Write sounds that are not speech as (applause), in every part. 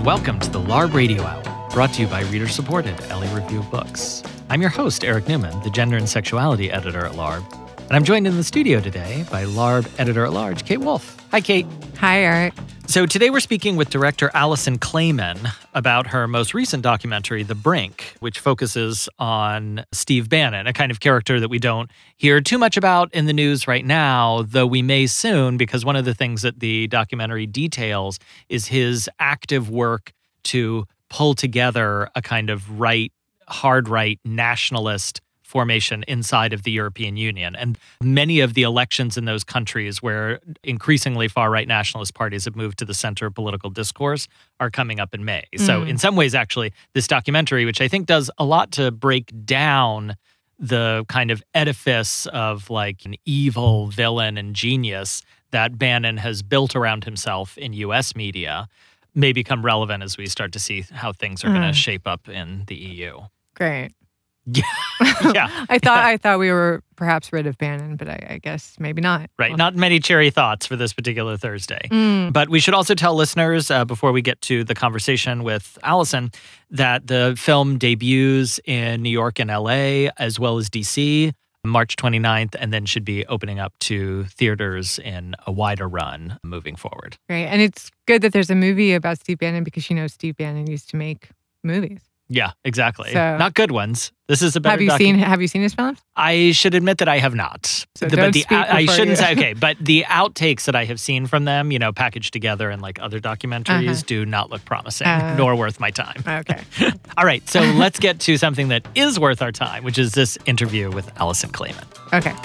and welcome to the LARB Radio Hour, brought to you by reader supported LA Review Books. I'm your host, Eric Newman, the gender and sexuality editor at LARB, and I'm joined in the studio today by LARB editor at large, Kate Wolf. Hi, Kate. Hi, Eric. So today we're speaking with director Alison Klayman about her most recent documentary, The Brink, which focuses on Steve Bannon, a kind of character that we don't hear too much about in the news right now, though we may soon, because one of the things that the documentary details is his active work to pull together a kind of right, hard right nationalist formation inside of the European Union. And many of the elections in those countries where increasingly far right nationalist parties have moved to the center of political discourse are coming up in May. Mm. So, in some ways, actually, this documentary, which I think does a lot to break down the kind of edifice of like an evil villain and genius that Bannon has built around himself in US media may become relevant as we start to see how things are mm. going to shape up in the EU. Great. Yeah, yeah. (laughs) I thought I (laughs) thought we were perhaps rid of Bannon, but I, I guess maybe not. Right, well, not many cherry thoughts for this particular Thursday. Mm. But we should also tell listeners uh, before we get to the conversation with Alison that the film debuts in New York and L.A. as well as D.C. March 29th, and then should be opening up to theaters in a wider run moving forward. Right, and it's good that there's a movie about Steve Bannon because you know Steve Bannon used to make movies. Yeah, exactly. So, not good ones. This is a better. Have you docu- seen Have you seen his films? I should admit that I have not. So the, don't but the, speak I, I shouldn't you. say okay, but the outtakes that I have seen from them, you know, packaged together and like other documentaries, uh-huh. do not look promising uh, nor worth my time. Okay. (laughs) All right, so let's get to something that is worth our time, which is this interview with Alison Klayman. Okay.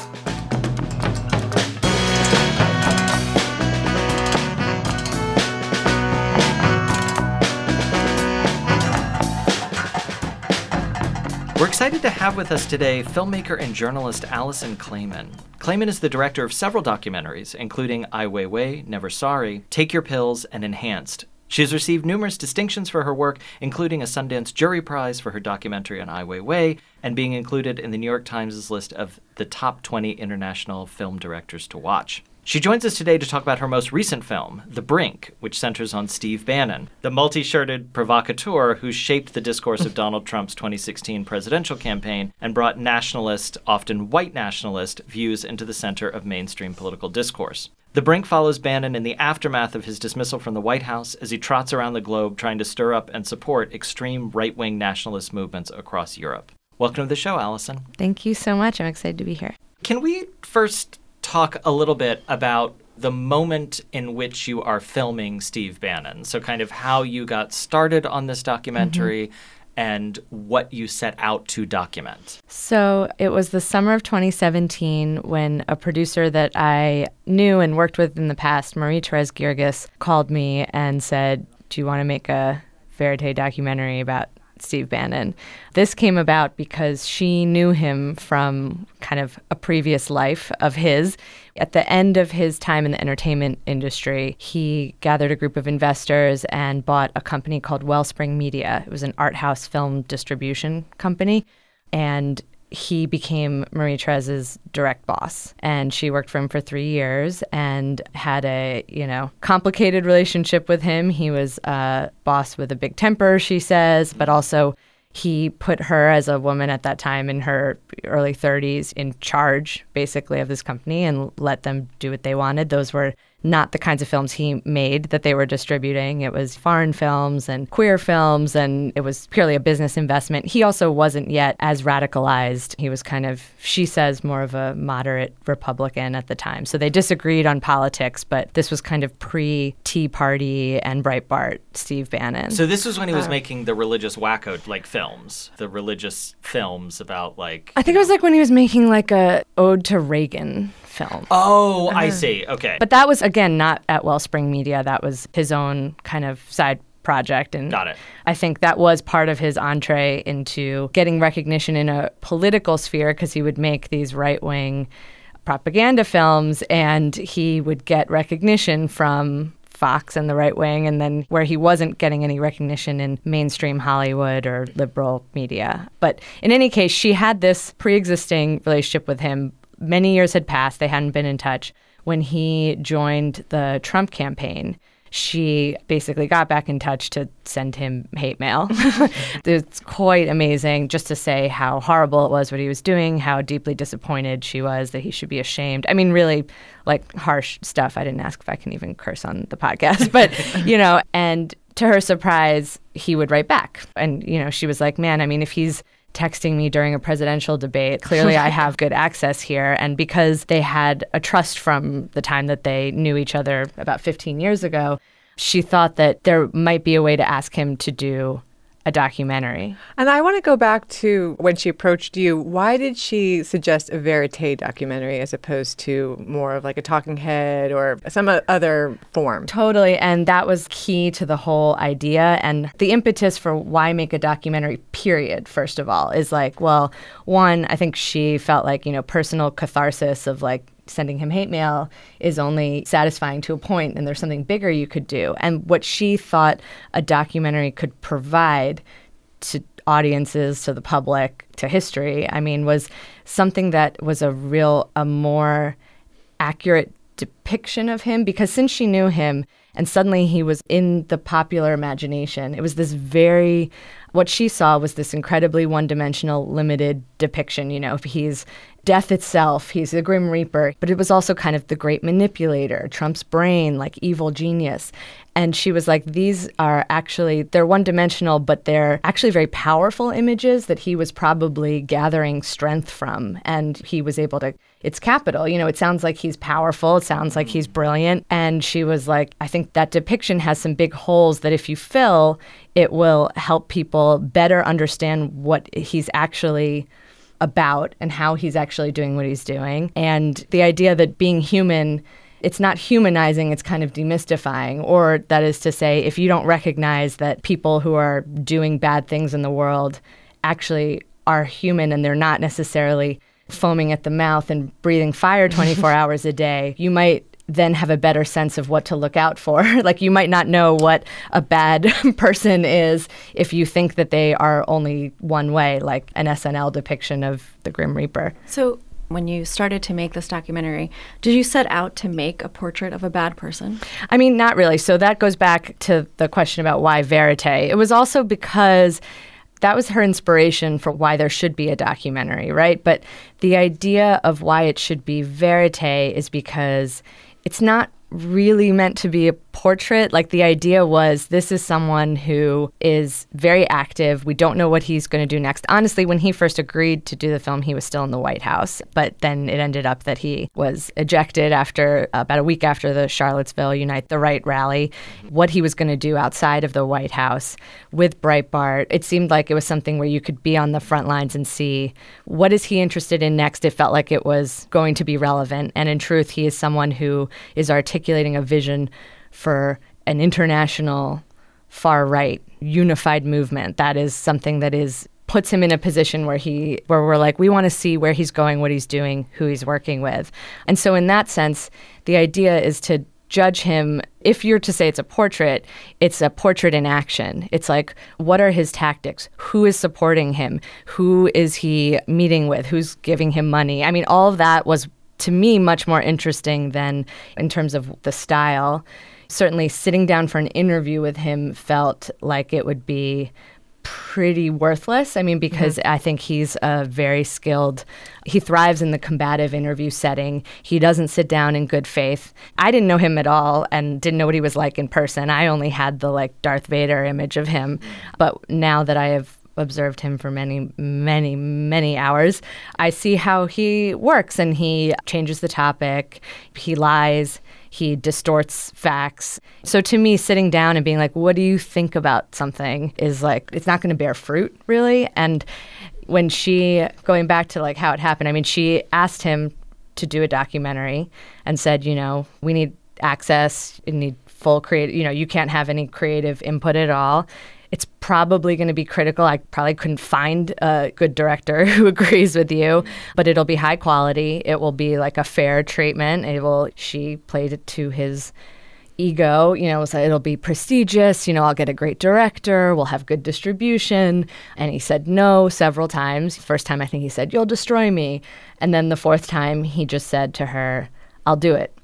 We're excited to have with us today filmmaker and journalist Alison Klayman. Klayman is the director of several documentaries, including Ai Weiwei, Never Sorry, Take Your Pills, and Enhanced. She has received numerous distinctions for her work, including a Sundance Jury Prize for her documentary on Ai Weiwei, and being included in the New York Times' list of the top 20 international film directors to watch. She joins us today to talk about her most recent film, The Brink, which centers on Steve Bannon, the multi shirted provocateur who shaped the discourse of Donald Trump's 2016 presidential campaign and brought nationalist, often white nationalist, views into the center of mainstream political discourse. The Brink follows Bannon in the aftermath of his dismissal from the White House as he trots around the globe trying to stir up and support extreme right wing nationalist movements across Europe. Welcome to the show, Alison. Thank you so much. I'm excited to be here. Can we first talk a little bit about the moment in which you are filming Steve Bannon. So, kind of how you got started on this documentary. Mm-hmm. And what you set out to document. So it was the summer of 2017 when a producer that I knew and worked with in the past, Marie Therese Guirgis, called me and said, Do you want to make a verite documentary about Steve Bannon. This came about because she knew him from kind of a previous life of his. At the end of his time in the entertainment industry, he gathered a group of investors and bought a company called Wellspring Media. It was an art house film distribution company. And he became Marie Therese's direct boss. And she worked for him for three years and had a, you know, complicated relationship with him. He was a boss with a big temper, she says, but also he put her as a woman at that time in her early 30s in charge basically of this company and let them do what they wanted. Those were not the kinds of films he made that they were distributing. It was foreign films and queer films, and it was purely a business investment. He also wasn't yet as radicalized. He was kind of, she says, more of a moderate Republican at the time. So they disagreed on politics, but this was kind of pre Tea Party and Breitbart Steve Bannon. So this was when he was uh, making the religious wacko like films, the religious films about like. I think it was like when he was making like a ode to Reagan film. Oh, uh I uh-huh. see. Okay. But that was again not at Wellspring Media. That was his own kind of side project and Got it. I think that was part of his entree into getting recognition in a political sphere because he would make these right-wing propaganda films and he would get recognition from Fox and the right wing, and then where he wasn't getting any recognition in mainstream Hollywood or liberal media. But in any case, she had this pre existing relationship with him many years had passed, they hadn't been in touch. When he joined the Trump campaign, she basically got back in touch to send him hate mail. (laughs) it's quite amazing just to say how horrible it was what he was doing, how deeply disappointed she was that he should be ashamed. I mean, really, like harsh stuff. I didn't ask if I can even curse on the podcast, (laughs) but, you know, and to her surprise, he would write back. And, you know, she was like, man, I mean, if he's texting me during a presidential debate. Clearly, I (laughs) have good access here. And because they had a trust from the time that they knew each other about 15 years ago, she thought that there might be a way to ask him to do a documentary. And I want to go back to when she approached you. Why did she suggest a verite documentary as opposed to more of like a talking head or some other form? Totally. And that was key to the whole idea. And the impetus for why make a documentary, period, first of all, is like, well, one, I think she felt like, you know, personal catharsis of like, sending him hate mail is only satisfying to a point and there's something bigger you could do. And what she thought a documentary could provide to audiences, to the public, to history, I mean, was something that was a real, a more accurate depiction of him because since she knew him and suddenly he was in the popular imagination, it was this very what she saw was this incredibly one dimensional, limited depiction. You know, he's death itself, he's the Grim Reaper, but it was also kind of the great manipulator, Trump's brain, like evil genius. And she was like, these are actually, they're one dimensional, but they're actually very powerful images that he was probably gathering strength from. And he was able to, it's capital. You know, it sounds like he's powerful, it sounds like he's mm-hmm. brilliant. And she was like, I think that depiction has some big holes that if you fill, it will help people better understand what he's actually about and how he's actually doing what he's doing. And the idea that being human it's not humanizing, it's kind of demystifying. Or that is to say, if you don't recognize that people who are doing bad things in the world actually are human and they're not necessarily foaming at the mouth and breathing fire 24 (laughs) hours a day, you might then have a better sense of what to look out for. (laughs) like you might not know what a bad (laughs) person is if you think that they are only one way, like an SNL depiction of the Grim Reaper. So when you started to make this documentary, did you set out to make a portrait of a bad person? I mean, not really. So that goes back to the question about why verite. It was also because that was her inspiration for why there should be a documentary, right? But the idea of why it should be verite is because it's not really meant to be a portrait. Like the idea was this is someone who is very active. We don't know what he's going to do next. Honestly, when he first agreed to do the film, he was still in the White House. But then it ended up that he was ejected after uh, about a week after the Charlottesville Unite the Right rally. What he was going to do outside of the White House with Breitbart, it seemed like it was something where you could be on the front lines and see what is he interested in next. It felt like it was going to be relevant. And in truth, he is someone who is articulating a vision for an international far right unified movement. That is something that is puts him in a position where he where we're like we want to see where he's going, what he's doing, who he's working with. And so in that sense, the idea is to judge him if you're to say it's a portrait it's a portrait in action it's like what are his tactics who is supporting him who is he meeting with who's giving him money i mean all of that was to me much more interesting than in terms of the style certainly sitting down for an interview with him felt like it would be pretty worthless. I mean, because mm-hmm. I think he's a very skilled, he thrives in the combative interview setting. He doesn't sit down in good faith. I didn't know him at all and didn't know what he was like in person. I only had the like Darth Vader image of him. But now that I have observed him for many, many, many hours, I see how he works and he changes the topic, he lies, he distorts facts. So to me, sitting down and being like, what do you think about something? is like, it's not going to bear fruit, really. And when she, going back to like how it happened, I mean, she asked him to do a documentary and said, you know, we need access, you need full creative, you know, you can't have any creative input at all it's probably going to be critical. I probably couldn't find a good director (laughs) who agrees with you, mm-hmm. but it'll be high quality. It will be like a fair treatment. It will. She played it to his ego, you know, so it'll be prestigious, you know, I'll get a great director, we'll have good distribution. And he said no several times. First time I think he said, You'll destroy me. And then the fourth time he just said to her, I'll do it.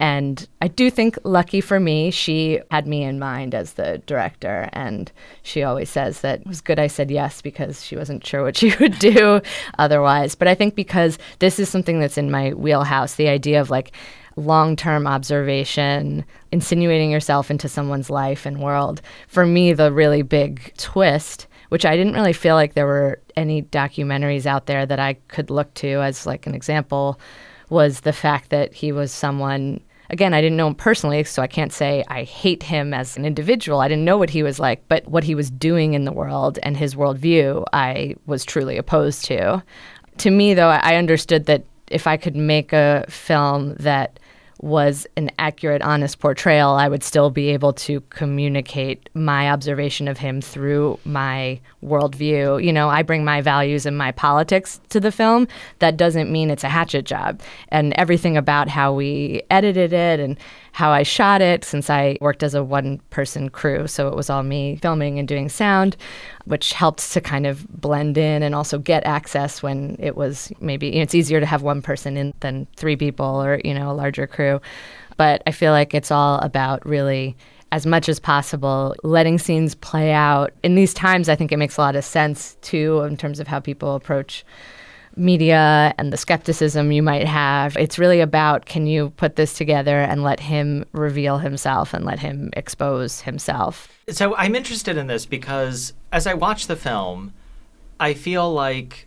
And I do think, lucky for me, she had me in mind as the director. And she always says that it was good I said yes because she wasn't sure what she (laughs) would do otherwise. But I think because this is something that's in my wheelhouse, the idea of like, long term observation, insinuating yourself into someone's life and world. For me, the really big twist which I didn't really feel like there were any documentaries out there that I could look to as like an example was the fact that he was someone again, I didn't know him personally, so I can't say I hate him as an individual. I didn't know what he was like, but what he was doing in the world and his worldview, I was truly opposed to. To me, though, I understood that if I could make a film that was an accurate, honest portrayal, I would still be able to communicate my observation of him through my worldview. You know, I bring my values and my politics to the film. That doesn't mean it's a hatchet job. And everything about how we edited it and how I shot it, since I worked as a one person crew, so it was all me filming and doing sound, which helped to kind of blend in and also get access when it was maybe you know, it's easier to have one person in than three people or, you know, a larger crew. But I feel like it's all about really as much as possible, letting scenes play out. In these times, I think it makes a lot of sense too, in terms of how people approach media and the skepticism you might have. It's really about can you put this together and let him reveal himself and let him expose himself. So I'm interested in this because as I watch the film, I feel like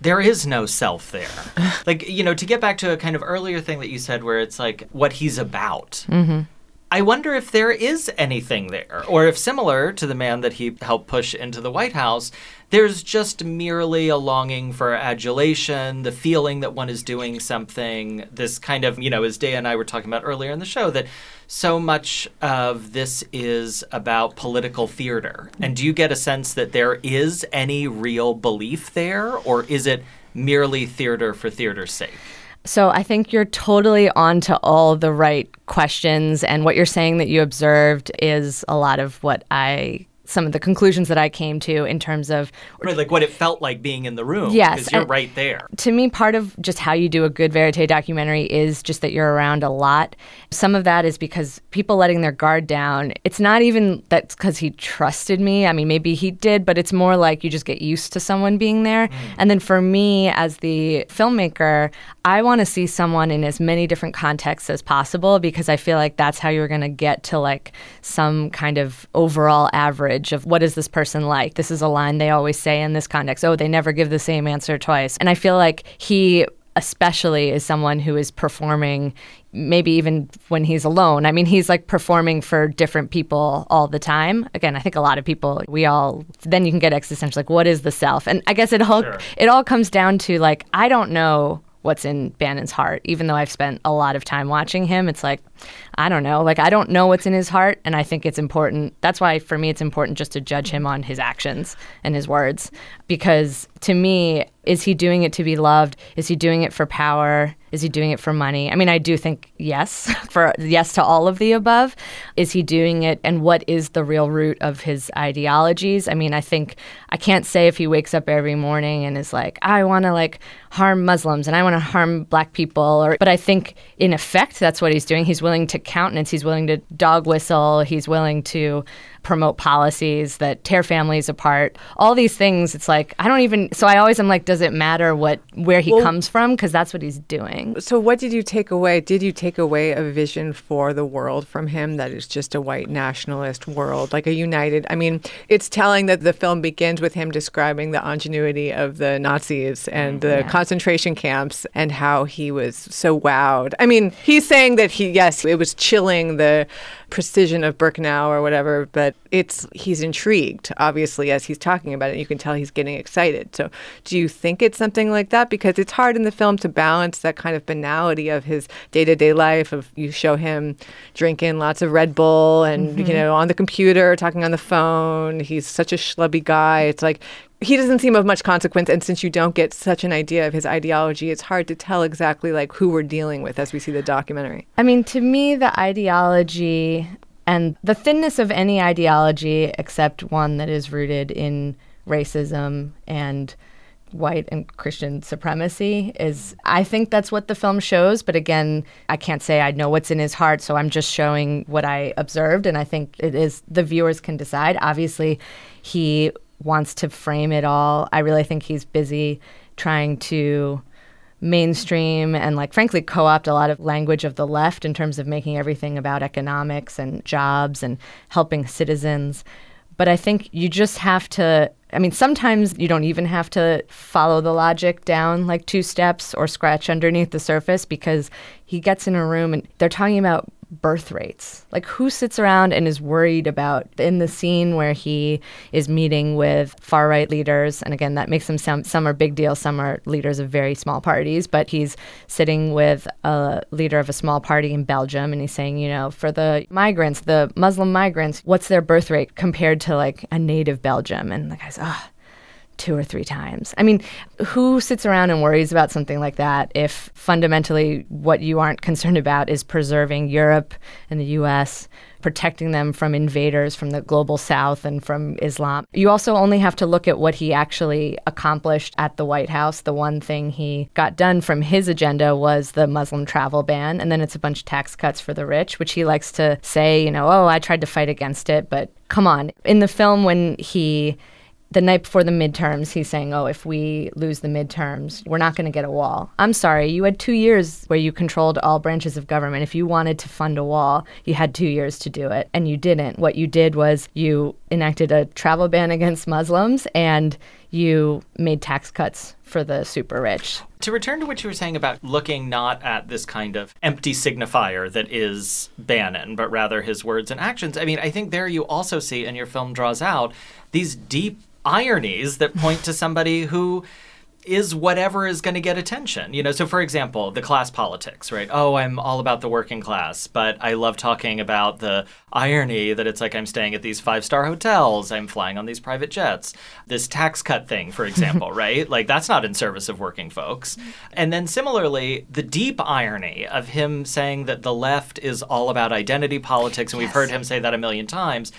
there is no self there. (laughs) like, you know, to get back to a kind of earlier thing that you said where it's like what he's about. Mm-hmm. I wonder if there is anything there, or if similar to the man that he helped push into the White House, there's just merely a longing for adulation, the feeling that one is doing something, this kind of, you know, as Day and I were talking about earlier in the show, that so much of this is about political theater. And do you get a sense that there is any real belief there, or is it merely theater for theater's sake? So I think you're totally on to all the right questions. And what you're saying that you observed is a lot of what I some of the conclusions that I came to in terms of right, like what it felt like being in the room. Yes, because you're right there. To me, part of just how you do a good verite documentary is just that you're around a lot. Some of that is because people letting their guard down. It's not even that's because he trusted me. I mean, maybe he did, but it's more like you just get used to someone being there. Mm. And then for me, as the filmmaker, I want to see someone in as many different contexts as possible because I feel like that's how you're going to get to like some kind of overall average of what is this person like. This is a line they always say in this context. Oh, they never give the same answer twice. And I feel like he especially is someone who is performing maybe even when he's alone. I mean, he's like performing for different people all the time. Again, I think a lot of people we all then you can get existential like what is the self? And I guess it all sure. it all comes down to like I don't know what's in Bannon's heart. Even though I've spent a lot of time watching him, it's like, I don't know. Like, I don't know what's in his heart. And I think it's important. That's why, for me, it's important just to judge him on his actions and his words. Because to me, is he doing it to be loved? Is he doing it for power? Is he doing it for money? I mean, I do think yes, (laughs) for yes to all of the above. Is he doing it and what is the real root of his ideologies? I mean, I think I can't say if he wakes up every morning and is like, I want to like harm Muslims and I want to harm black people or but I think in effect that's what he's doing. He's willing to countenance, he's willing to dog whistle, he's willing to promote policies that tear families apart. All these things, it's like I don't even. So I always am like, does it matter what where he well, comes from? Because that's what he's doing. So what did you take away? Did you take away a vision for the world from him that is just a white nationalist world, like a united? I mean, it's telling that the film begins with him describing the ingenuity of the Nazis and mm, the yeah. concentration camps and how he was so wowed. I mean, he's saying that he yes, it was chilling the precision of Birkenau or whatever, but it's he's intrigued obviously as he's talking about it. You can tell he's getting excited. So, do you think it's something like that because it's hard in the film to balance that kind of banality of his day-to-day life of you show him drinking lots of Red Bull and mm-hmm. you know on the computer, talking on the phone. He's such a schlubby guy. It's like he doesn't seem of much consequence and since you don't get such an idea of his ideology it's hard to tell exactly like who we're dealing with as we see the documentary i mean to me the ideology and the thinness of any ideology except one that is rooted in racism and white and Christian supremacy is I think that's what the film shows, but again, I can't say I know what's in his heart, so I'm just showing what I observed and I think it is the viewers can decide. Obviously, he wants to frame it all. I really think he's busy trying to mainstream and like frankly co-opt a lot of language of the left in terms of making everything about economics and jobs and helping citizens. But i think you just have to i mean sometimes you don't even have to follow the logic down like two steps or scratch underneath the surface because he gets in a room and they're talking about birth rates. Like, who sits around and is worried about in the scene where he is meeting with far right leaders? And again, that makes them sound some are big deal, some are leaders of very small parties, but he's sitting with a leader of a small party in Belgium and he's saying, you know, for the migrants, the Muslim migrants, what's their birth rate compared to like a native Belgium? And the guy's, ah. Oh, two or three times. I mean, who sits around and worries about something like that if fundamentally what you aren't concerned about is preserving Europe and the US, protecting them from invaders from the global south and from Islam? You also only have to look at what he actually accomplished at the White House. The one thing he got done from his agenda was the Muslim travel ban, and then it's a bunch of tax cuts for the rich, which he likes to say, you know, oh, I tried to fight against it, but come on. In the film, when he the night before the midterms, he's saying, Oh, if we lose the midterms, we're not going to get a wall. I'm sorry, you had two years where you controlled all branches of government. If you wanted to fund a wall, you had two years to do it, and you didn't. What you did was you enacted a travel ban against Muslims and you made tax cuts for the super rich. To return to what you were saying about looking not at this kind of empty signifier that is Bannon, but rather his words and actions, I mean, I think there you also see, and your film draws out, these deep ironies that point to somebody who is whatever is going to get attention. You know, so for example, the class politics, right? Oh, I'm all about the working class, but I love talking about the irony that it's like I'm staying at these five star hotels, I'm flying on these private jets. This tax cut thing, for example, (laughs) right? Like that's not in service of working folks. And then similarly, the deep irony of him saying that the left is all about identity politics, and yes. we've heard him say that a million times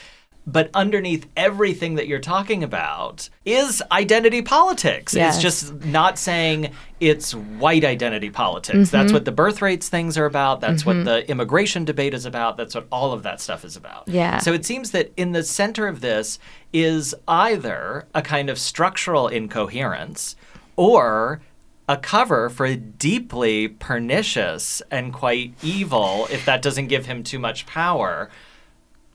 but underneath everything that you're talking about is identity politics. Yes. It's just not saying it's white identity politics. Mm-hmm. That's what the birth rates things are about. That's mm-hmm. what the immigration debate is about. That's what all of that stuff is about. Yeah. So it seems that in the center of this is either a kind of structural incoherence or a cover for a deeply pernicious and quite evil, if that doesn't give him too much power,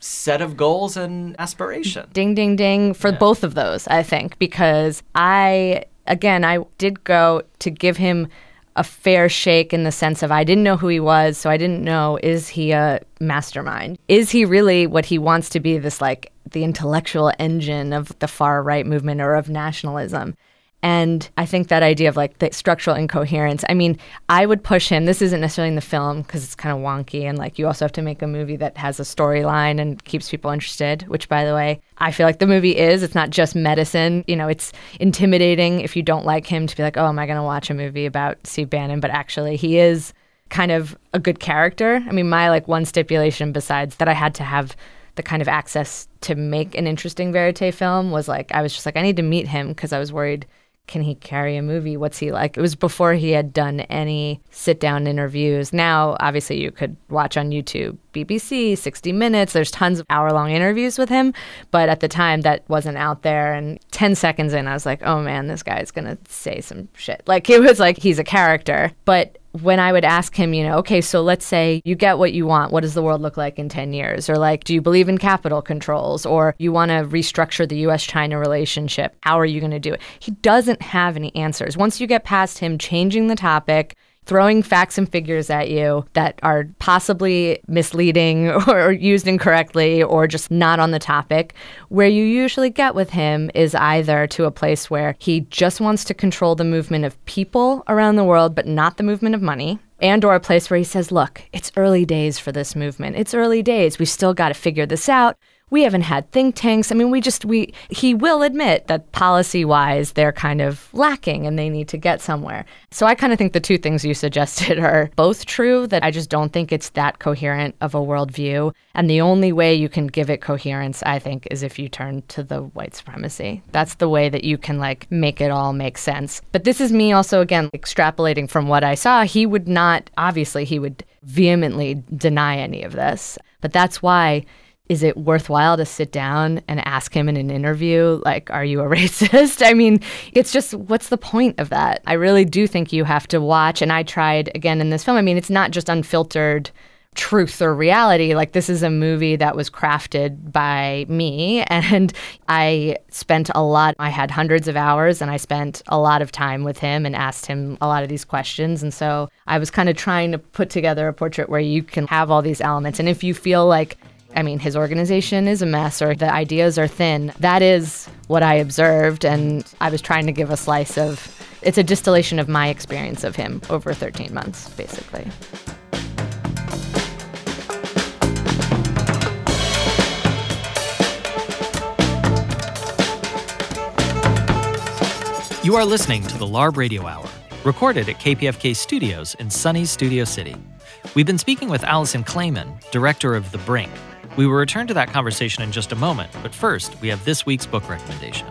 set of goals and aspirations. Ding, ding, ding for yeah. both of those, I think, because I, again, I did go to give him a fair shake in the sense of I didn't know who he was, so I didn't know is he a mastermind? Is he really what he wants to be this like the intellectual engine of the far right movement or of nationalism? And I think that idea of like the structural incoherence, I mean, I would push him. This isn't necessarily in the film because it's kind of wonky. And like, you also have to make a movie that has a storyline and keeps people interested, which, by the way, I feel like the movie is. It's not just medicine. You know, it's intimidating if you don't like him to be like, oh, am I going to watch a movie about Steve Bannon? But actually, he is kind of a good character. I mean, my like one stipulation besides that I had to have the kind of access to make an interesting verite film was like, I was just like, I need to meet him because I was worried can he carry a movie? What's he like? It was before he had done any sit down interviews. Now, obviously, you could watch on YouTube, BBC, 60 Minutes. There's tons of hour long interviews with him. But at the time, that wasn't out there. And 10 seconds in, I was like, oh man, this guy's going to say some shit. Like, it was like he's a character. But when I would ask him, you know, okay, so let's say you get what you want. What does the world look like in 10 years? Or like, do you believe in capital controls? Or you want to restructure the US China relationship? How are you going to do it? He doesn't have any answers. Once you get past him changing the topic, throwing facts and figures at you that are possibly misleading (laughs) or used incorrectly or just not on the topic. Where you usually get with him is either to a place where he just wants to control the movement of people around the world, but not the movement of money. And or a place where he says, look, it's early days for this movement. It's early days. We've still got to figure this out we haven't had think tanks. I mean, we just we he will admit that policy-wise they're kind of lacking and they need to get somewhere. So I kind of think the two things you suggested (laughs) are both true that I just don't think it's that coherent of a worldview. And the only way you can give it coherence, I think, is if you turn to the white supremacy. That's the way that you can like make it all make sense. But this is me also again extrapolating from what I saw. He would not obviously he would vehemently deny any of this. But that's why is it worthwhile to sit down and ask him in an interview like are you a (laughs) racist? I mean it's just what's the point of that? I really do think you have to watch and i tried again in this film. I mean it's not just unfiltered truth or reality. Like this is a movie that was crafted by me (laughs) and i spent a lot i had hundreds of hours and i spent a lot of time with him and asked him a lot of these questions. And so i was kind of trying to put together a portrait where you can have all these elements. And if you feel like I mean, his organization is a mess or the ideas are thin. That is what I observed, and I was trying to give a slice of it's a distillation of my experience of him over 13 months, basically. You are listening to the LARB Radio Hour, recorded at KPFK Studios in sunny Studio City. We've been speaking with Alison Klayman, director of The Brink, we will return to that conversation in just a moment, but first, we have this week's book recommendation.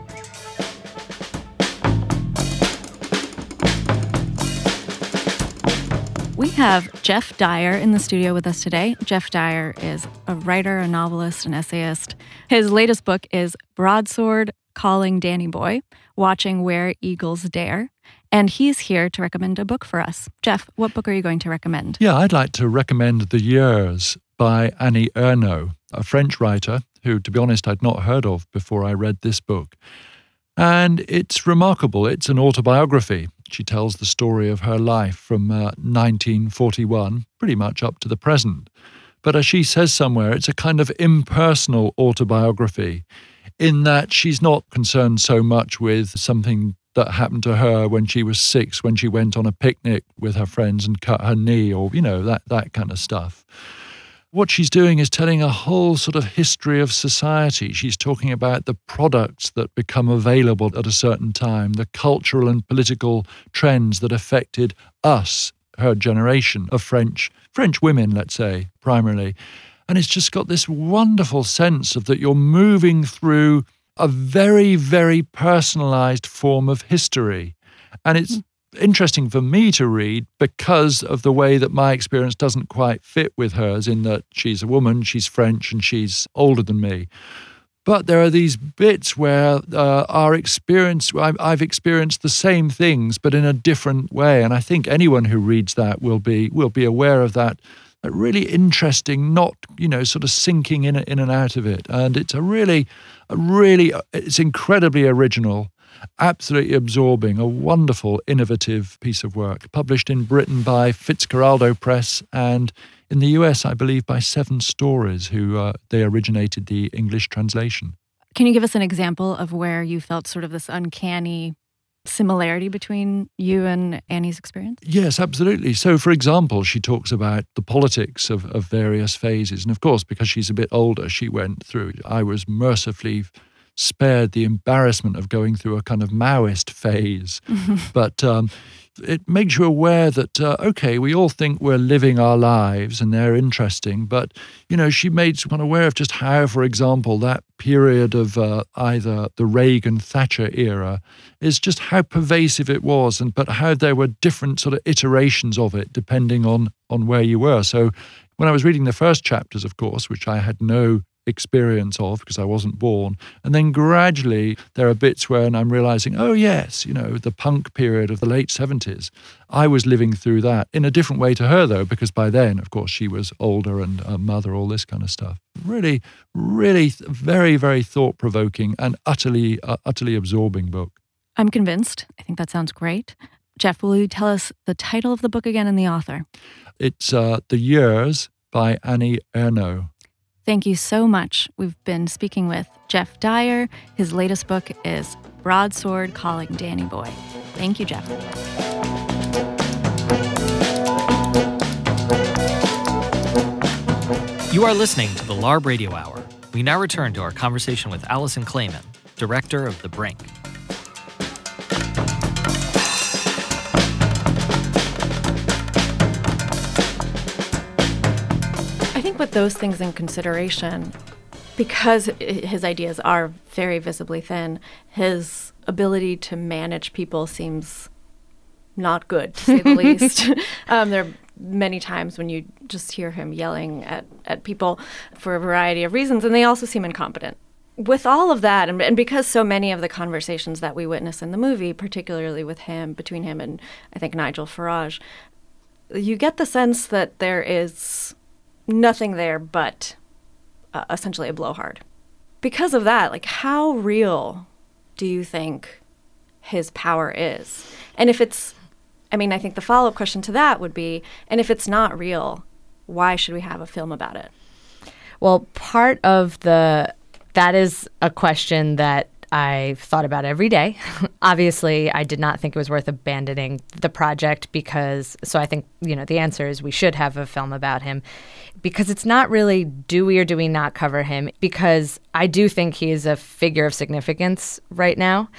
We have Geoff Dyer in the studio with us today. Geoff Dyer is a writer, a novelist, an essayist. His latest book is Broadsword Calling Danny Boy Watching Where Eagles Dare. And he's here to recommend a book for us. Geoff, what book are you going to recommend? Yeah, I'd like to recommend The Years by Annie Ernaux, a French writer who, to be honest, I'd not heard of before I read this book. And it's remarkable. It's an autobiography. She tells the story of her life from uh, 1941, pretty much up to the present. But as she says somewhere, it's a kind of impersonal autobiography in that she's not concerned so much with something that happened to her when she was six, when she went on a picnic with her friends and cut her knee, or, you know, that, that kind of stuff what she's doing is telling a whole sort of history of society. She's talking about the products that become available at a certain time, the cultural and political trends that affected us, her generation of French French women, let's say, primarily. And it's just got this wonderful sense of that you're moving through a very, very personalized form of history. And it's hmm. Interesting for me to read because of the way that my experience doesn't quite fit with hers, in that she's a woman, she's French, and she's older than me. But there are these bits where uh, our experience, I've experienced the same things, but in a different way. And I think anyone who reads that will be will be aware of that. That really interesting, not you know, sort of sinking in in and out of it. And it's a really, a really, it's incredibly original absolutely absorbing, a wonderful, innovative piece of work, published in Britain by Fitzcarraldo Press and in the US, I believe, by Seven Stories, who uh, they originated the English translation. Can you give us an example of where you felt sort of this uncanny similarity between you and Annie's experience? Yes, absolutely. So, for example, she talks about the politics of, of various phases. And of course, because she's a bit older, she went through, I was mercifully spared the embarrassment of going through a kind of Maoist phase. (laughs) but um, it makes you aware that, uh, okay, we all think we're living our lives and they're interesting. But, you know, she made one aware of just how, for example, that period of uh, either the Reagan Thatcher era is just how pervasive it was, and but how there were different sort of iterations of it depending on, on where you were. So when I was reading the first chapters, of course, which I had no experience of because I wasn't born. And then gradually there are bits where I'm realizing, oh, yes, you know, the punk period of the late 70s. I was living through that in a different way to her, though, because by then, of course, she was older and a mother, all this kind of stuff. Really, really very, very thought provoking and utterly, uh, utterly absorbing book. I'm convinced. I think that sounds great. Geoff, will you tell us the title of the book again and the author? It's uh, The Years by Annie Ernaux. Thank you so much. We've been speaking with Geoff Dyer. His latest book is Broadsword Calling Danny Boy. Thank you, Geoff. You are listening to the LARB Radio Hour, We now return to our conversation with Alison Klayman, director of The Brink. Think with those things in consideration, because his ideas are very visibly thin, his ability to manage people seems not good, to say the (laughs) least. Um, there are many times when you just hear him yelling at, at people for a variety of reasons, and they also seem incompetent. With all of that, and, and because so many of the conversations that we witness in the movie, particularly with him, between him and I think Nigel Farage, you get the sense that there is nothing there but uh, essentially a blowhard. Because of that, like, how real do you think his power is? And if it's, I mean, I think the follow up question to that would be, and if it's not real, why should we have a film about it? Well, part of the that is a question that I thought about every day. (laughs) Obviously, I did not think it was worth abandoning the project because, so I think, you know, the answer is we should have a film about him because it's not really do we or do we not cover him because I do think he is a figure of significance right now.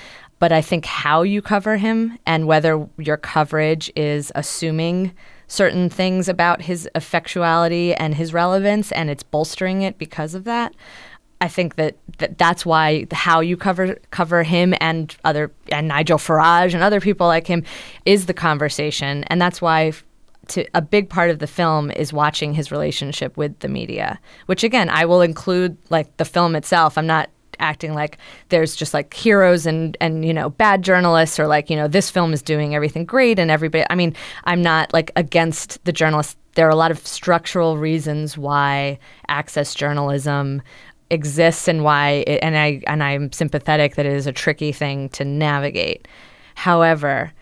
But I think how you cover him and whether your coverage is assuming certain things about his effectuality and his relevance and it's bolstering it because of that. I think that, that that's why how you cover cover him and other and Nigel Farage and other people like him is the conversation, and that's why to a big part of the film is watching his relationship with the media. Which again, I will include like the film itself. I'm not acting like there's just like heroes and and you know bad journalists or like you know this film is doing everything great and everybody I mean I'm not like against the journalists there are a lot of structural reasons why access journalism exists and why it, and I and I'm sympathetic that it is a tricky thing to navigate. However,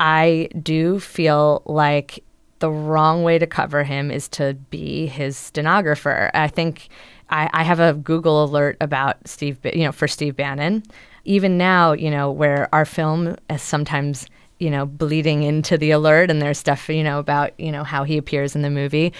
I do feel like the wrong way to cover him is to be his stenographer. I think I, I have a Google alert about Steve, you know, for Steve Bannon. Even now, you know, where our film is sometimes you know bleeding into the alert, and there's stuff you know about you know how he appears in the movie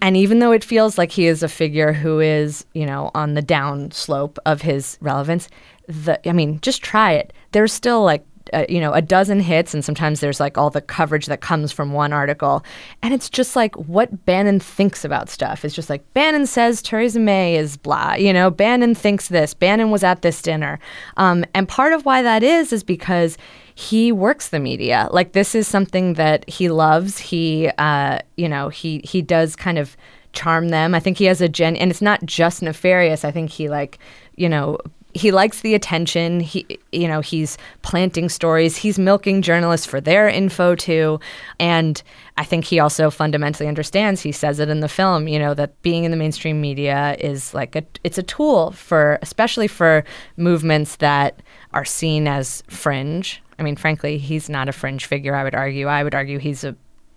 and even though it feels like he is a figure who is, you know, on the down slope of his relevance, the I mean, just try it. There's still like uh, you know a dozen hits and sometimes there's like all the coverage that comes from one article. And it's just like what bannon thinks about stuff. It's just like bannon says theresa may is blah you know bannon thinks this bannon was at this dinner. Um, and part of why that is is because he works the media. Like this is something that he loves. He, uh, you know, he he does kind of charm them. I think he has a gen, and it's not just nefarious. I think he like, you know. He likes the attention. He, you know, he's planting stories. He's milking journalists for their info too, and I think he also fundamentally understands. He says it in the film, you know, that being in the mainstream media is like a, it's a tool for, especially for movements that are seen as fringe I mean, frankly, he's not a fringe figure, I would argue. I would argue he's a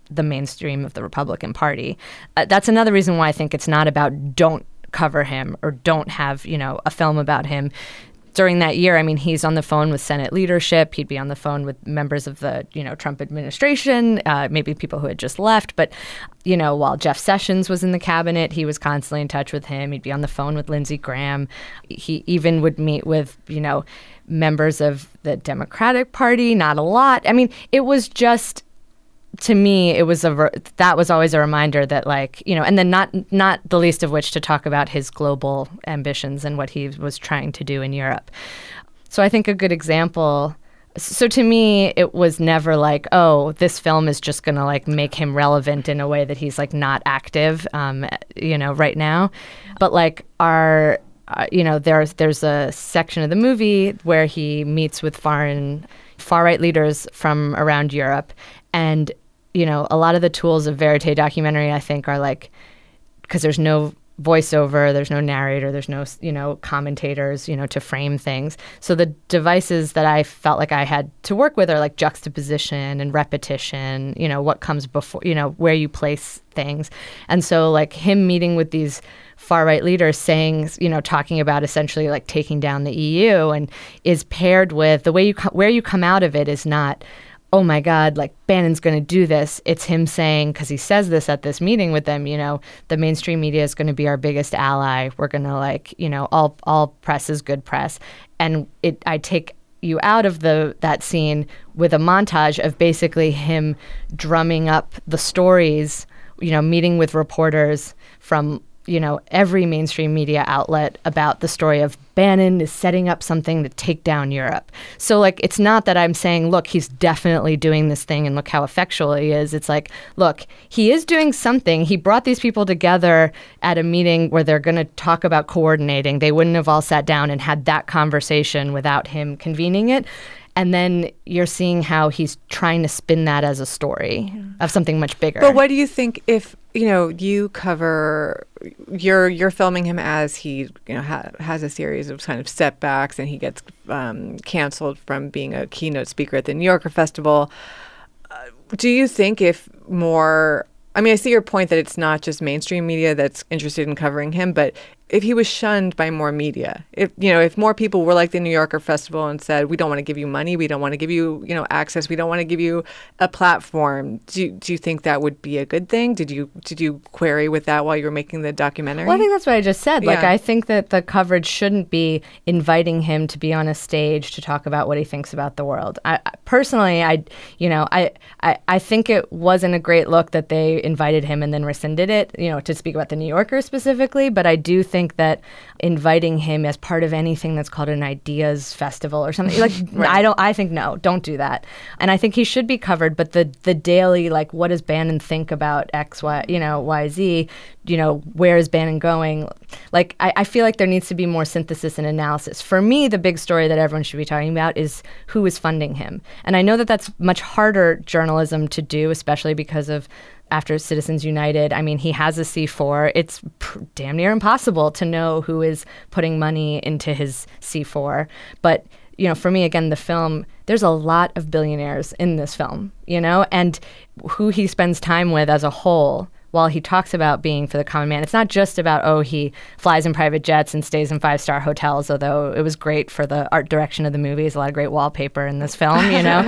the mainstream of the Republican Party. Uh, that's another reason why I think it's not about don't cover him or don't have, you know, a film about him. During that year, I mean, he's on the phone with Senate leadership. He'd be on the phone with members of the, you know, Trump administration, uh, maybe people who had just left. But, you know, while Jeff Sessions was in the cabinet, he was constantly in touch with him. He'd be on the phone with Lindsey Graham. He even would meet with, you know, members of the Democratic Party, not a lot. I mean, it was just to me it was a that was always a reminder that like you know and then not not the least of which to talk about his global ambitions and what he was trying to do in Europe. So I think a good example so to me it was never like oh this film is just to like make him relevant in a way that he's like not active um, you know right now but like our uh, you know, there's there's a section of the movie where he meets with foreign far right leaders from around Europe, and you know, a lot of the tools of verite documentary, I think, are like because there's no voiceover, there's no narrator, there's no you know commentators, you know, to frame things. So the devices that I felt like I had to work with are like juxtaposition and repetition. You know, what comes before, you know, where you place things, and so like him meeting with these far right leaders saying, you know, talking about essentially like taking down the EU and is paired with the way you co- where you come out of it is not oh my God, like Bannon's going to do this. It's him saying, because he says this at this meeting with them, you know, the mainstream media is going to be our biggest ally. We're going to like, you know, all all press is good press. And it, I take you out of the that scene with a montage of basically him drumming up the stories, you know, meeting with reporters from you know, every mainstream media outlet about the story of Bannon is setting up something to take down Europe. So, like, it's not that I'm saying, look, he's definitely doing this thing and look how effectual he is. It's like, look, he is doing something. He brought these people together at a meeting where they're going to talk about coordinating. They wouldn't have all sat down and had that conversation without him convening it and then you're seeing how he's trying to spin that as a story yeah. of something much bigger. But what do you think if you know you cover you're you're filming him as he you know ha- has a series of kind of setbacks and he gets um, canceled from being a keynote speaker at the New Yorker Festival. Uh, do you think if more I mean, I see your point that it's not just mainstream media that's interested in covering him, but if he was shunned by more media if you know if more people were like the new yorker festival and said we don't want to give you money we don't want to give you you know access we don't want to give you a platform do, do you think that would be a good thing? Did you did you query with that while you were making the documentary? Well i think that's what i just said. Like i think that the coverage shouldn't be inviting him to be on a stage to talk about what he thinks about the world. I, personally i you know I, I i think it wasn't a great look that they invited him and then rescinded it you know to speak about the new yorker specifically but i do think that inviting him as part of anything that's called an ideas festival or something like (laughs) right. I don't I think no, don't do that. And I think he should be covered, but the the daily like what does Bannon think about X, Y, you know, Y, Z, you know, where is Bannon going? Like I, I feel like there needs to be more synthesis and analysis. For me, the big story that everyone should be talking about is who is funding him. And I know that that's much harder journalism to do, especially because of after Citizens United. I mean, he has a C4. It's pr- damn near impossible to know who is putting money into his C4. But, you know, for me, again, the film, there's a lot of billionaires in this film, you know, and who he spends time with as a whole while he talks about being for the common man, it's not just about, oh, he flies in private jets and stays in five star hotels, although it was great for the art direction of the movie. There's a lot of great wallpaper in this film, you know.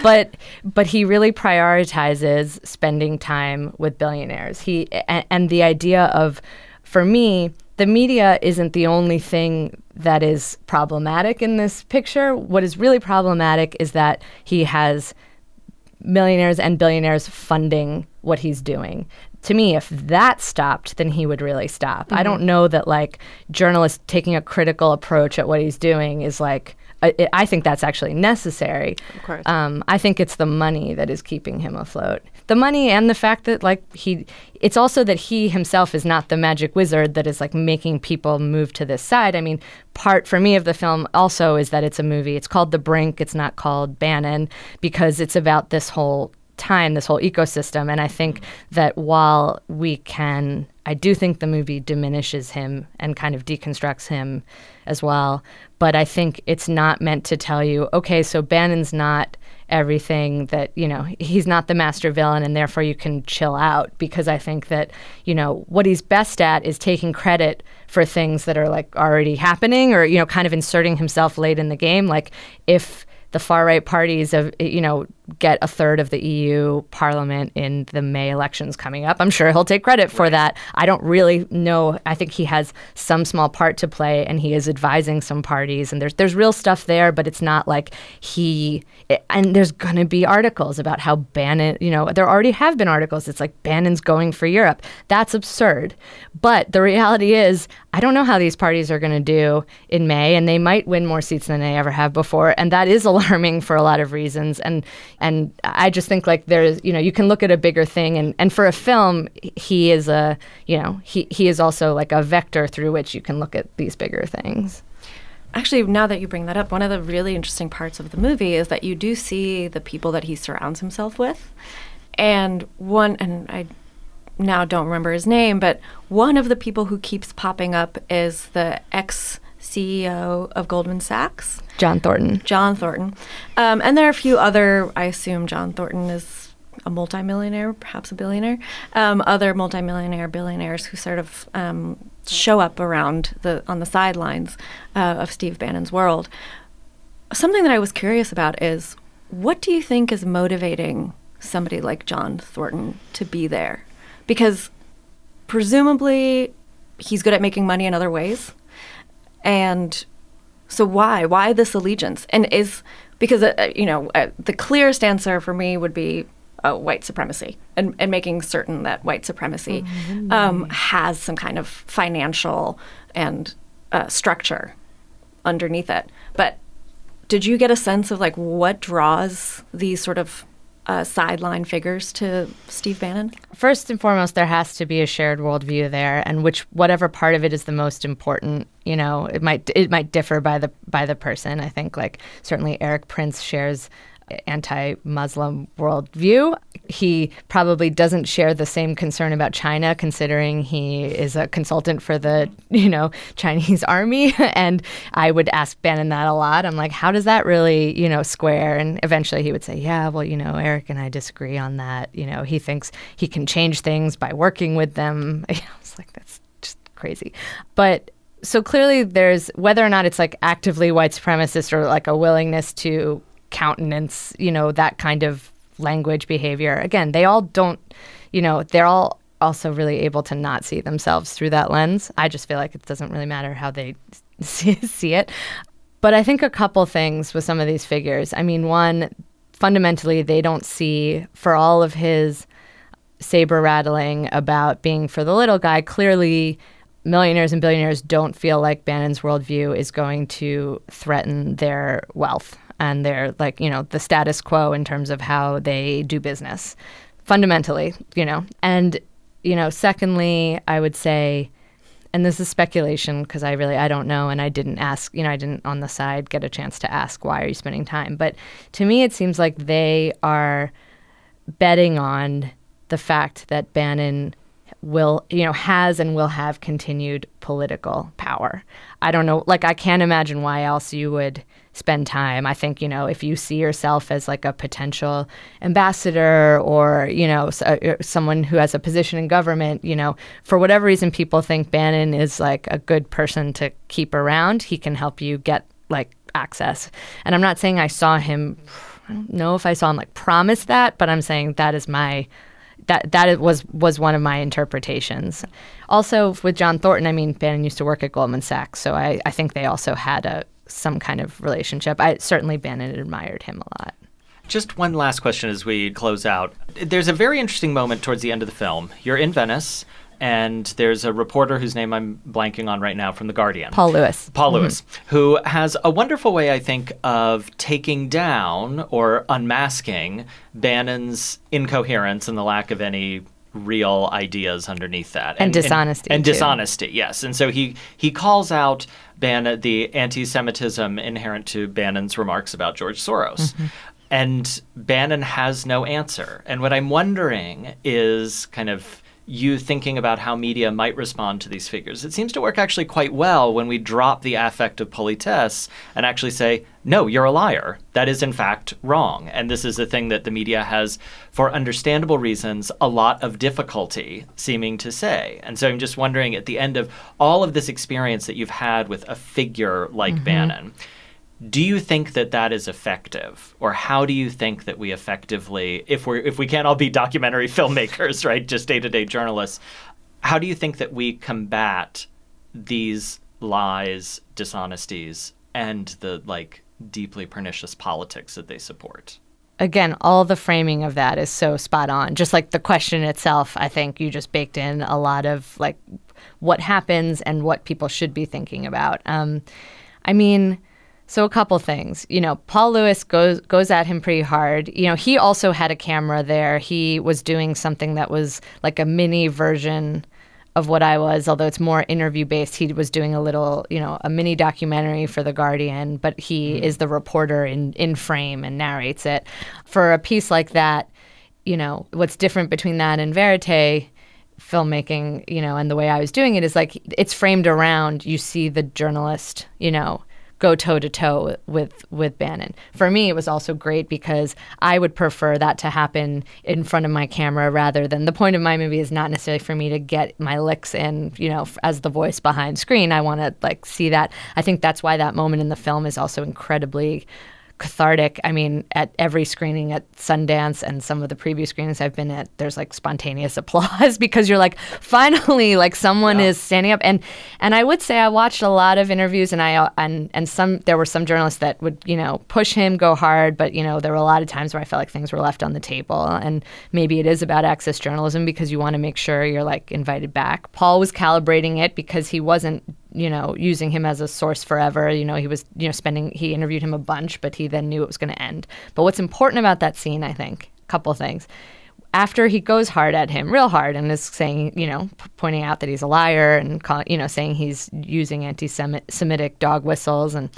(laughs) but but he really prioritizes spending time with billionaires. He and, and the idea of for me, the media isn't the only thing that is problematic in this picture. What is really problematic is that he has millionaires and billionaires funding what he's doing to me, if that stopped, then he would really stop. Mm-hmm. I don't know that like journalists taking a critical approach at what he's doing is like. I, I think that's actually necessary. Of course. Um, I think it's the money that is keeping him afloat. The money and the fact that like he, it's also that he himself is not the magic wizard that is like making people move to this side. I mean, part for me of the film also is that it's a movie. It's called The Brink. It's not called Bannon because it's about this whole time, this whole ecosystem. And I think that while we can, I do think the movie diminishes him and kind of deconstructs him as well. But I think it's not meant to tell you, okay, so Bannon's not everything that, you know, he's not the master villain and therefore you can chill out. Because I think that, you know, what he's best at is taking credit for things that are like already happening or, you know, kind of inserting himself late in the game. Like if the far right parties of you know get a third of the EU Parliament in the May elections coming up. I'm sure he'll take credit for that. I don't really know. I think he has some small part to play, and he is advising some parties, and there's there's real stuff there, but it's not like he. And there's going to be articles about how Bannon. You know, there already have been articles. It's like Bannon's going for Europe. That's absurd. But the reality is, I don't know how these parties are going to do in May, and they might win more seats than they ever have before, and that is (laughs) alarming for a lot of reasons. And and I just think like there's you know you can look at a bigger thing and and for a film he is a you know he he is also like a vector through which you can look at these bigger things. Actually, now that you bring that up, one of the really interesting parts of the movie is that you do see the people that he surrounds himself with. And one, and I now don't remember his name, but one of the people who keeps popping up is the ex CEO of Goldman Sachs. John Thornton. John Thornton. Um, and there are a few other, I assume John Thornton is a multimillionaire, perhaps a billionaire, um, other multimillionaire billionaires who sort of um, show up around the on the sidelines uh, of Steve Bannon's world. Something that I was curious about is what do you think is motivating somebody like John Thornton to be there? Because presumably he's good at making money in other ways. And so why? Why this allegiance? And is because uh, you know uh, the clearest answer for me would be uh, white supremacy and, and making certain that white supremacy mm-hmm. um, has some kind of financial and uh, structure underneath it. But did you get a sense of like what draws these sort of uh, sideline figures to Steve Bannon? First and foremost, there has to be a shared worldview there, and which whatever part of it is the most important. You know, it might it might differ by the by the person. I think like certainly Erik Prince shares anti-Muslim worldview. He probably doesn't share the same concern about China, considering he is a consultant for the you know (laughs) Chinese army. (laughs) and I would ask Bannon that a lot. I'm like, how does that really you know square? And eventually he would say, yeah, well, you know, Erik and I disagree on that. You know, he thinks he can change things by working with them. (laughs) I was like, that's just crazy. But so clearly there's whether or not it's like actively white supremacist or like a willingness to countenance, you know, that kind of language behavior. Again, they all don't, you know, they're all also really able to not see themselves through that lens. I just feel like it doesn't really matter how they (laughs) see, see it. But I think a couple things with some of these figures. I mean, one, fundamentally, they don't see, for all of his saber rattling about being for the little guy, clearly millionaires and billionaires don't feel like Bannon's worldview is going to threaten their wealth and they're like, you know, the status quo in terms of how they do business fundamentally, you know. And, you know, secondly, I would say, and this is speculation because I really I don't know and I didn't ask you know I didn't on the side get a chance to ask why are you spending time but to me it seems like they are betting on the fact that Bannon will you know has and will have continued political power. I don't know like I can't imagine why else you would spend time. I think, you know, if you see yourself as like a potential ambassador or, you know, uh, uh, someone who has a position in government, you know, for whatever reason people think Bannon is like a good person to keep around, he can help you get like access. And I'm not saying I saw him I don't know if I saw him like promise that, but I'm saying that is my that that was was one of my interpretations. Also with John Thornton, I mean Bannon used to work at Goldman Sachs, so I, I think they also had a some kind of relationship. I certainly Bannon admired him a lot. Just one last question as we close out. There's a very interesting moment towards the end of the film. You're in Venice, and there's a reporter whose name I'm blanking on right now from The Guardian. Paul Lewis. Paul mm-hmm. Lewis, who has a wonderful way, I think, of taking down or unmasking Bannon's incoherence and the lack of any real ideas underneath that. And, and dishonesty and, and dishonesty yes. And so he he calls out Bannon the anti-semitism inherent to Bannon's remarks about George Soros. Mm-hmm. and Bannon has no answer. And what I'm wondering is kind of you thinking about how media might respond to these figures. It seems to work actually quite well when we drop the affect of politesse and actually say, no, you're a liar. That is, in fact, wrong. And this is a thing that the media has, for understandable reasons, a lot of difficulty seeming to say. And so I'm just wondering at the end of all of this experience that you've had with a figure like mm-hmm. Bannon, do you think that that is effective? Or how do you think that we effectively if we if we can't all be (laughs) documentary filmmakers (laughs) right just day-to-day journalists how do you think that we combat these lies dishonesties and the like deeply pernicious politics that they support? Again all the framing of that is so spot on. Just like the question itself i think you just baked in a lot of like what happens and what people should be thinking about. Um, i mean so a couple things. You know, Paul Lewis goes goes at him pretty hard. You know, he also had a camera there. He was doing something that was like a mini version of what I was, although it's more interview based. He was doing a little, you know, a mini documentary for The Guardian, but he mm-hmm. is the reporter in in frame and narrates it. For a piece like that, you know, what's different between that and Verite filmmaking, you know, and the way I was doing it is like it's framed around you see the journalist, you know, go toe to toe with with Bannon. For me, it was also great because I would prefer that to happen in front of my camera rather than the point of my movie is not necessarily for me to get my licks in, you know, as the voice behind screen. I want to like see that. I think that's why that moment in the film is also incredibly cathartic. I mean, at every screening at Sundance and some of the preview screenings I've been at, there's like spontaneous (laughs) applause because you're like, finally, like someone yeah. is standing up. And and I would say I watched a lot of interviews, and I and and some there were some journalists that would you know push him, go hard, but you know there were a lot of times where I felt like things were left on the table, and maybe it is about access journalism because you want to make sure you're like invited back. Paul was calibrating it because he wasn't you know, using him as a source forever. You know, he was, you know, spending, he interviewed him a bunch, but he then knew it was going to end. But what's important about that scene, I think, a couple things. After he goes hard at him, real hard, and is saying, you know, p- pointing out that he's a liar and, call, you know, saying he's using anti Semitic dog whistles. And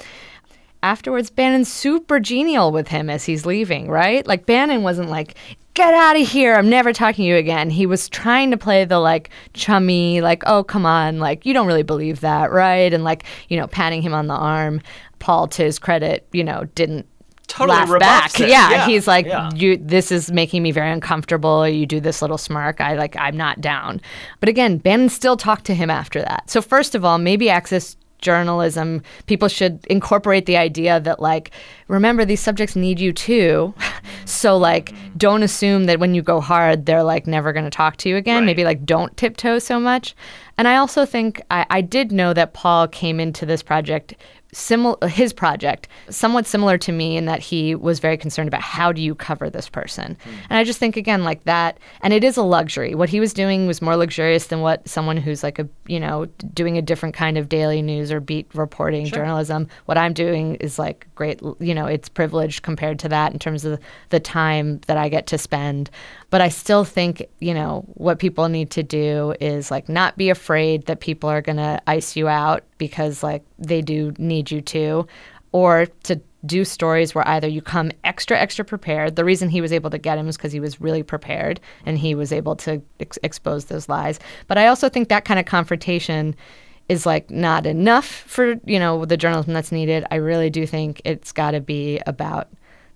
afterwards, Bannon's super genial with him as he's leaving, right? Like, Bannon wasn't like, get out of here. I'm never talking to you again. He was trying to play the like chummy, like, oh, come on, like, you don't really believe that, right? And like, you know, patting him on the arm. Paul, to his credit, you know, didn't totally laugh back. Yeah, yeah, he's like, yeah. you. This is making me very uncomfortable. You do this little smirk. I like. I'm not down. But again, Bannon still talked to him after that. So first of all, maybe Access journalism, people should incorporate the idea that, like, remember, these subjects need you too. (laughs) so, like, don't assume that when you go hard, they're like never going to talk to you again. Right. Maybe, like, don't tiptoe so much. And I also think I, I did know that Paul came into this project similar his project somewhat similar to me in that he was very concerned about how do you cover this person mm. and i just think again like that and it is a luxury what he was doing was more luxurious than what someone who's like a you know doing a different kind of daily news or beat reporting sure. journalism what i'm doing is like great you know it's privileged compared to that in terms of the time that i get to spend but I still think, you know, what people need to do is like not be afraid that people are going to ice you out because like they do need you to, or to do stories where either you come extra extra prepared. The reason he was able to get him is because he was really prepared and he was able to ex- expose those lies. But i also think that kind of confrontation is like not enough for you know the journalism that's needed. I really do think it's got to be about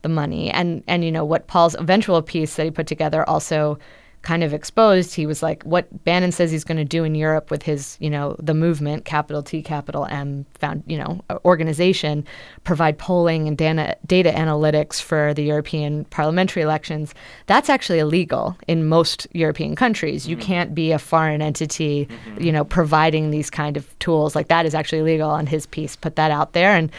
the money. And and you know what Paul's eventual piece that he put together also kind of exposed. He was like, what Bannon says he's going to do in Europe with his, you know, the movement, capital T, capital M, found, you know, organization, provide polling and data, data analytics for the European parliamentary elections. That's actually illegal in most European countries. You mm-hmm. can't be a foreign entity, mm-hmm. you know, providing these kind of tools. Like that is actually illegal. On his piece, put that out there, and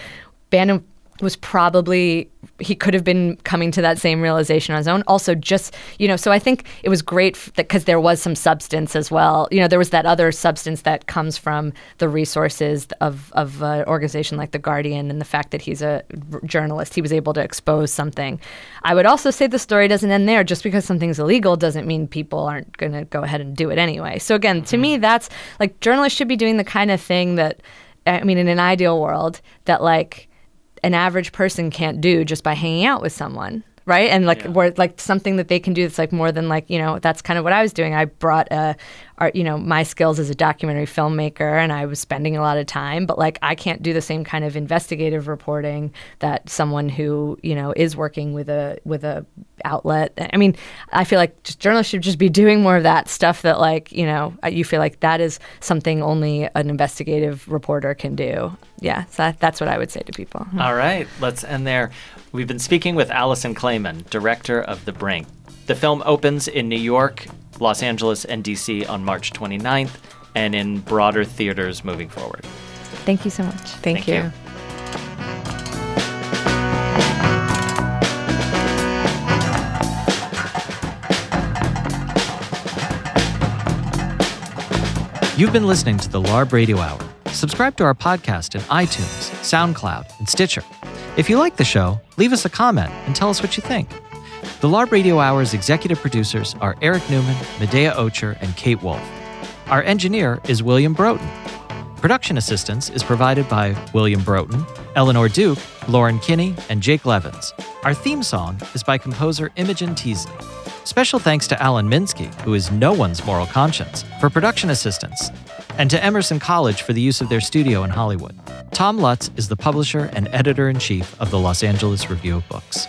Bannon was probably he could have been coming to that same realization on his own. Also, just you know, so I think it was great because there was some substance as well. You know, there was that other substance that comes from the resources of of an organization like the Guardian and the fact that he's a journalist. He was able to expose something. I would also say the story doesn't end there. Just because something's illegal doesn't mean people aren't going to go ahead and do it anyway. So again, to me, mm-hmm. that's like journalists should be doing the kind of thing that I mean, in an ideal world, that like an average person can't do just by hanging out with someone right and like yeah. where like something that they can do that's like more than like you know that's kind of what i was doing i brought a art you know my skills as a documentary filmmaker and i was spending a lot of time but like i can't do the same kind of investigative reporting that someone who you know is working with a with a outlet. I mean i feel like just journalists should just be doing more of that stuff that like you know uh, you feel like that is something only an investigative reporter can do. Yeah so that, that's what i would say to people. All right let's end there. We've been speaking with Alison Klayman, director of The Brink. The film opens in New York, Los Angeles, and DC on March 29th, and in broader theaters moving forward. Thank you so much. Thank, Thank you. you. You've been listening to the LARB Radio Hour. Subscribe to our podcast in iTunes, SoundCloud, and Stitcher. If you like the show, leave us a comment and tell us what you think. The LARB Radio Hour's executive producers are Eric Newman, Medaya Ocher, and Kate Wolf. Our engineer is William Broughton. Production assistance is provided by William Broughton, Eleanor Duke, Lauren Kinney, and Jake Levins. Our theme song is by composer Imogen Teasley. Special thanks to Alan Minsky, who is no one's moral conscience, for production assistance, and to Emerson College for the use of their studio in Hollywood. Tom Lutz is the publisher and editor in chief of the Los Angeles Review of Books.